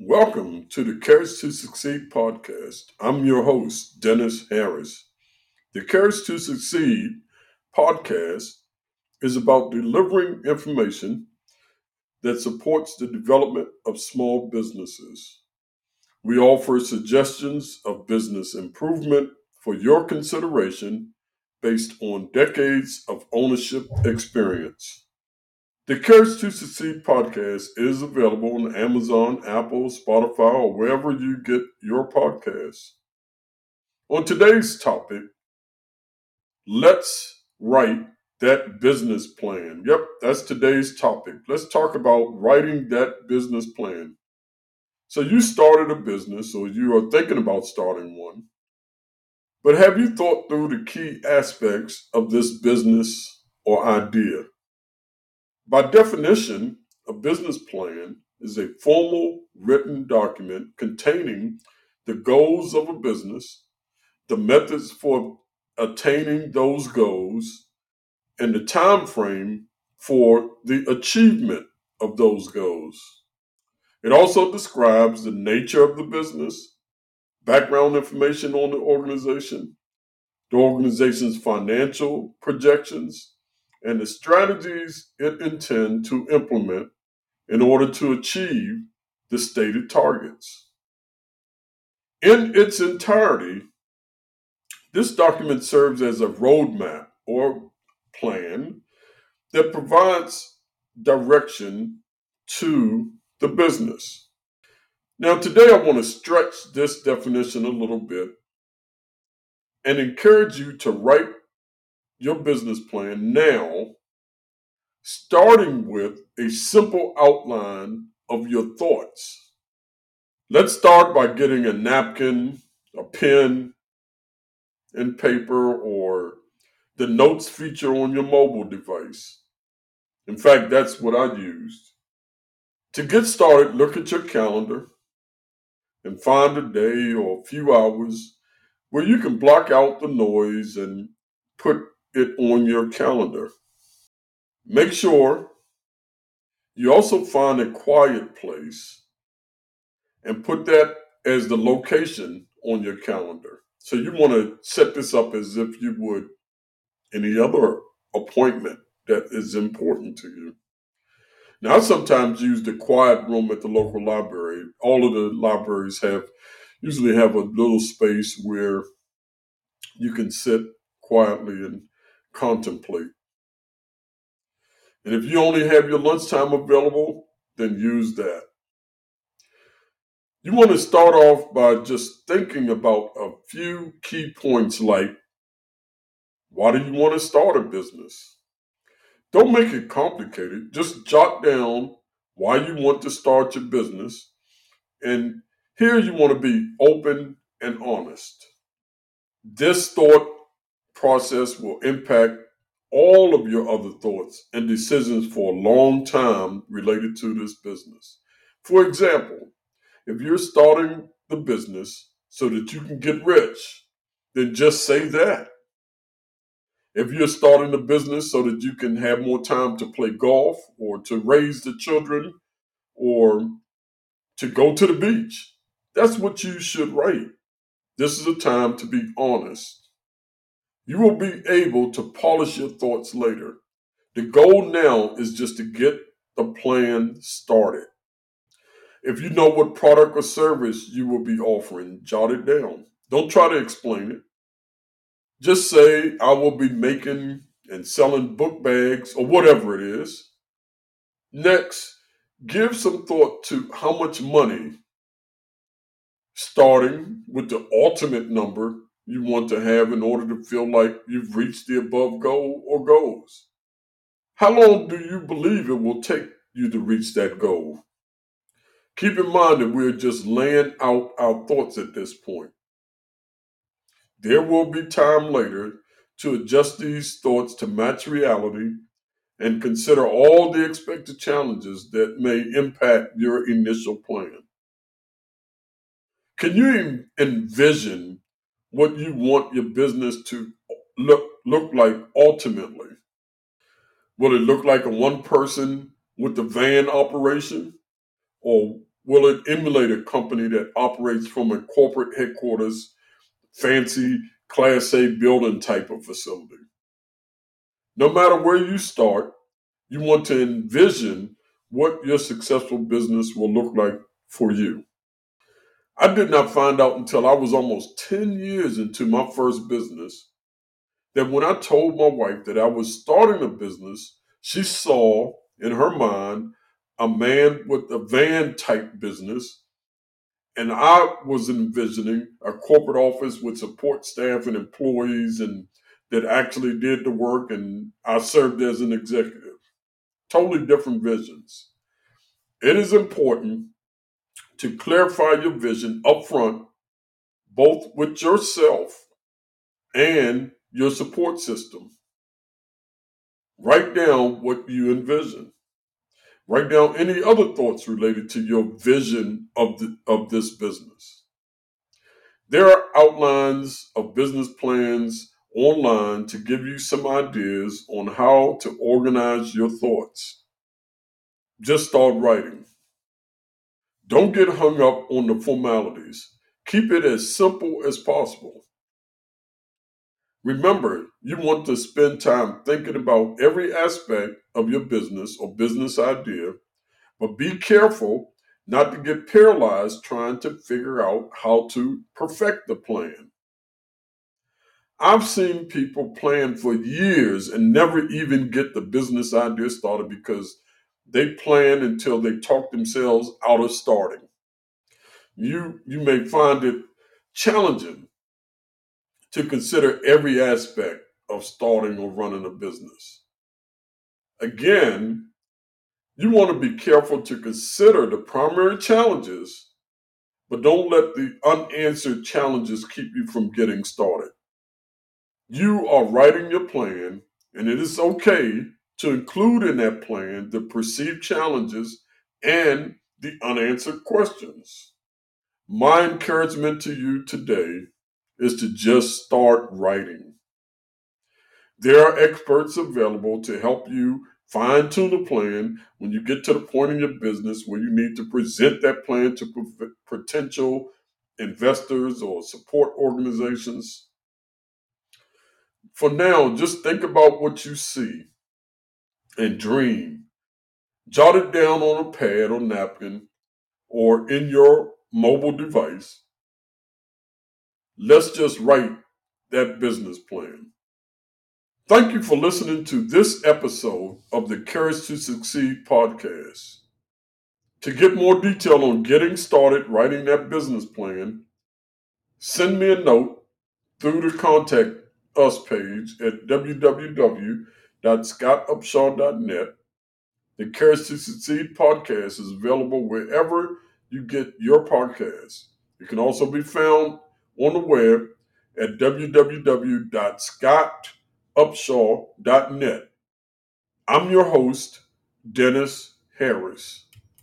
Welcome to the Courage to Succeed podcast. I'm your host, Dennis Harris. The Courage to Succeed podcast is about delivering information that supports the development of small businesses. We offer suggestions of business improvement for your consideration based on decades of ownership experience. The Courage to Succeed podcast is available on Amazon, Apple, Spotify, or wherever you get your podcasts. On today's topic, let's write that business plan. Yep, that's today's topic. Let's talk about writing that business plan. So, you started a business, or you are thinking about starting one, but have you thought through the key aspects of this business or idea? By definition, a business plan is a formal written document containing the goals of a business, the methods for attaining those goals, and the time frame for the achievement of those goals. It also describes the nature of the business, background information on the organization, the organization's financial projections, and the strategies it intends to implement in order to achieve the stated targets. In its entirety, this document serves as a roadmap or plan that provides direction to the business. Now, today I want to stretch this definition a little bit and encourage you to write your business plan now, starting with a simple outline of your thoughts. Let's start by getting a napkin, a pen, and paper, or the notes feature on your mobile device. In fact, that's what I used. To get started, look at your calendar and find a day or a few hours where you can block out the noise and put it on your calendar. Make sure you also find a quiet place and put that as the location on your calendar. So you want to set this up as if you would any other appointment that is important to you. Now, I sometimes use the quiet room at the local library. All of the libraries have usually have a little space where you can sit quietly and contemplate. And if you only have your lunchtime available, then use that. You want to start off by just thinking about a few key points like why do you want to start a business? Don't make it complicated. Just jot down why you want to start your business. And here you want to be open and honest. This thought process will impact all of your other thoughts and decisions for a long time related to this business. For example, if you're starting the business so that you can get rich, then just say that. If you're starting a business so that you can have more time to play golf or to raise the children or to go to the beach, that's what you should write. This is a time to be honest. You will be able to polish your thoughts later. The goal now is just to get the plan started. If you know what product or service you will be offering, jot it down. Don't try to explain it. Just say, I will be making and selling book bags or whatever it is. Next, give some thought to how much money, starting with the ultimate number you want to have in order to feel like you've reached the above goal or goals. How long do you believe it will take you to reach that goal? Keep in mind that we're just laying out our thoughts at this point. There will be time later to adjust these thoughts to match reality and consider all the expected challenges that may impact your initial plan. Can you envision what you want your business to look look like ultimately. Will it look like a one person with the van operation? Or will it emulate a company that operates from a corporate headquarters, fancy Class A building type of facility? No matter where you start, you want to envision what your successful business will look like for you. I did not find out until I was almost 10 years into my first business that when I told my wife that I was starting a business, she saw in her mind a man with a van type business. And I was envisioning a corporate office with support staff and employees and that actually did the work and I served as an executive. Totally different visions. It is important to clarify your vision up front, both with yourself and your support system. Write down what you envision. Write down any other thoughts related to your vision of, the, of this business. There are outlines of business plans online to give you some ideas on how to organize your thoughts. Just start writing. Don't get hung up on the formalities. Keep it as simple as possible. Remember, you want to spend time thinking about every aspect of your business or business idea, but be careful not to get paralyzed trying to figure out how to perfect the plan. I've seen people plan for years and never even get the business idea started because they plan until they talk themselves out of starting. You you may find it challenging to consider every aspect of starting or running a business. Again, you want to be careful to consider the primary challenges, but don't let the unanswered challenges keep you from getting started. You are writing your plan, and it is okay to include in that plan the perceived challenges and the unanswered questions. My encouragement to you today is to just start writing. There are experts available to help you fine tune a plan when you get to the point in your business where you need to present that plan to potential investors or support organizations. For now, just think about what you see and dream. Jot it down on a pad or napkin or in your mobile device. Let's just write that business plan. Thank you for listening to this episode of the Courage to Succeed podcast. To get more detail on getting started writing that business plan, send me a note through the contact us page at www.scottupshaw.net. The Courage to Succeed podcast is available wherever you get your podcasts. It can also be found on the web at www.scottupshaw.net. I'm your host, Dennis Harris.